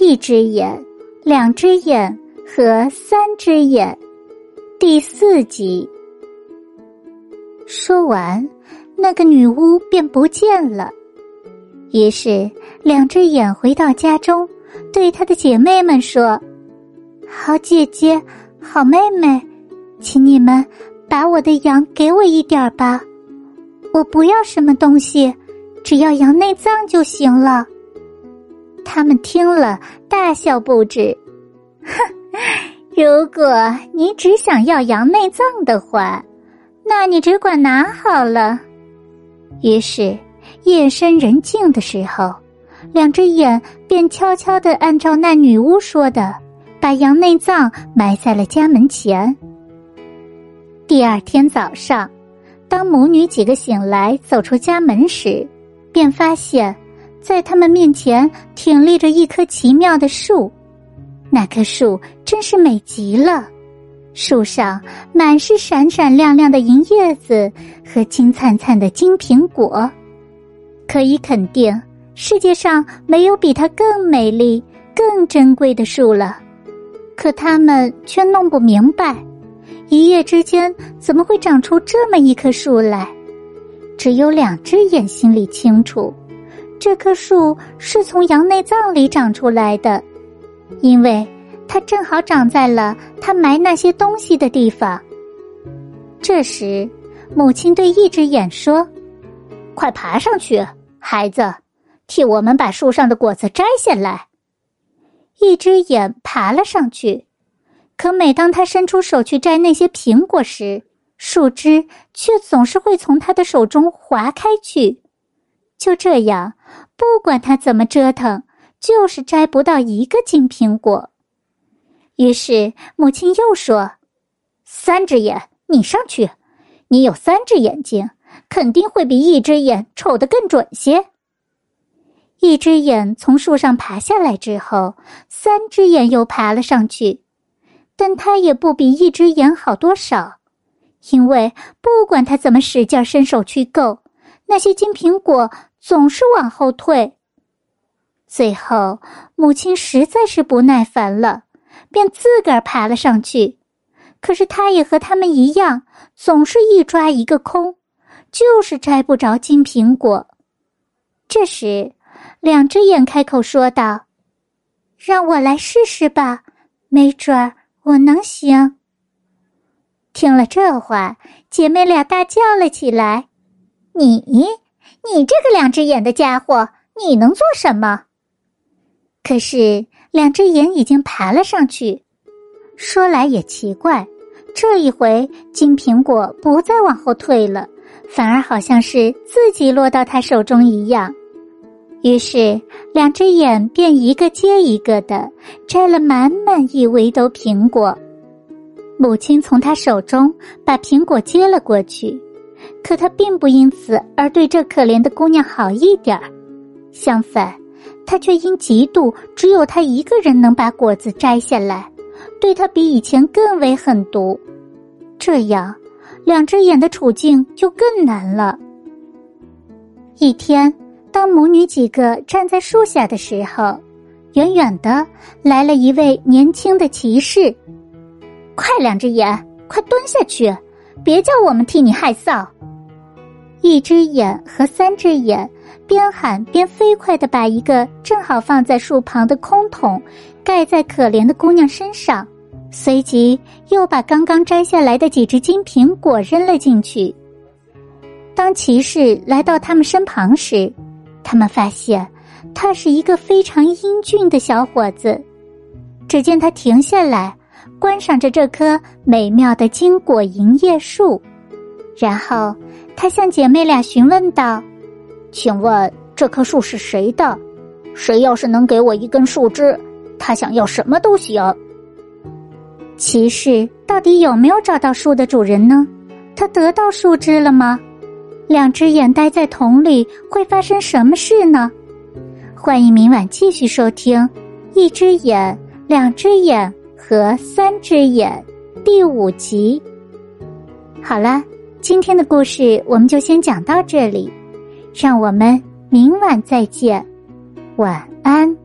一只眼、两只眼和三只眼，第四集。说完，那个女巫便不见了。于是，两只眼回到家中，对她的姐妹们说：“好姐姐，好妹妹，请你们把我的羊给我一点吧。我不要什么东西，只要羊内脏就行了。”他们听了，大笑不止。哼，如果你只想要羊内脏的话，那你只管拿好了。于是，夜深人静的时候，两只眼便悄悄的按照那女巫说的，把羊内脏埋在了家门前。第二天早上，当母女几个醒来，走出家门时，便发现。在他们面前挺立着一棵奇妙的树，那棵树真是美极了。树上满是闪闪亮亮的银叶子和金灿灿的金苹果，可以肯定世界上没有比它更美丽、更珍贵的树了。可他们却弄不明白，一夜之间怎么会长出这么一棵树来？只有两只眼心里清楚。这棵树是从羊内脏里长出来的，因为它正好长在了他埋那些东西的地方。这时，母亲对一只眼说：“快爬上去，孩子，替我们把树上的果子摘下来。”一只眼爬了上去，可每当他伸出手去摘那些苹果时，树枝却总是会从他的手中滑开去。就这样，不管他怎么折腾，就是摘不到一个金苹果。于是母亲又说：“三只眼，你上去，你有三只眼睛，肯定会比一只眼瞅得更准些。”一只眼从树上爬下来之后，三只眼又爬了上去，但他也不比一只眼好多少，因为不管他怎么使劲伸手去够，那些金苹果。总是往后退，最后母亲实在是不耐烦了，便自个儿爬了上去。可是她也和他们一样，总是一抓一个空，就是摘不着金苹果。这时，两只眼开口说道：“让我来试试吧，没准我能行。”听了这话，姐妹俩大叫了起来：“你！”你这个两只眼的家伙，你能做什么？可是两只眼已经爬了上去。说来也奇怪，这一回金苹果不再往后退了，反而好像是自己落到他手中一样。于是两只眼便一个接一个的摘了满满一围兜苹果。母亲从他手中把苹果接了过去。可他并不因此而对这可怜的姑娘好一点儿，相反，他却因嫉妒只有他一个人能把果子摘下来，对他比以前更为狠毒。这样，两只眼的处境就更难了。一天，当母女几个站在树下的时候，远远的来了一位年轻的骑士。快，两只眼，快蹲下去，别叫我们替你害臊。一只眼和三只眼边喊边飞快的把一个正好放在树旁的空桶盖在可怜的姑娘身上，随即又把刚刚摘下来的几只金苹果扔了进去。当骑士来到他们身旁时，他们发现他是一个非常英俊的小伙子。只见他停下来，观赏着这棵美妙的金果银叶树，然后。他向姐妹俩询问道：“请问这棵树是谁的？谁要是能给我一根树枝，他想要什么都行。”骑士到底有没有找到树的主人呢？他得到树枝了吗？两只眼待在桶里会发生什么事呢？欢迎明晚继续收听《一只眼、两只眼和三只眼》第五集。好了。今天的故事我们就先讲到这里，让我们明晚再见，晚安。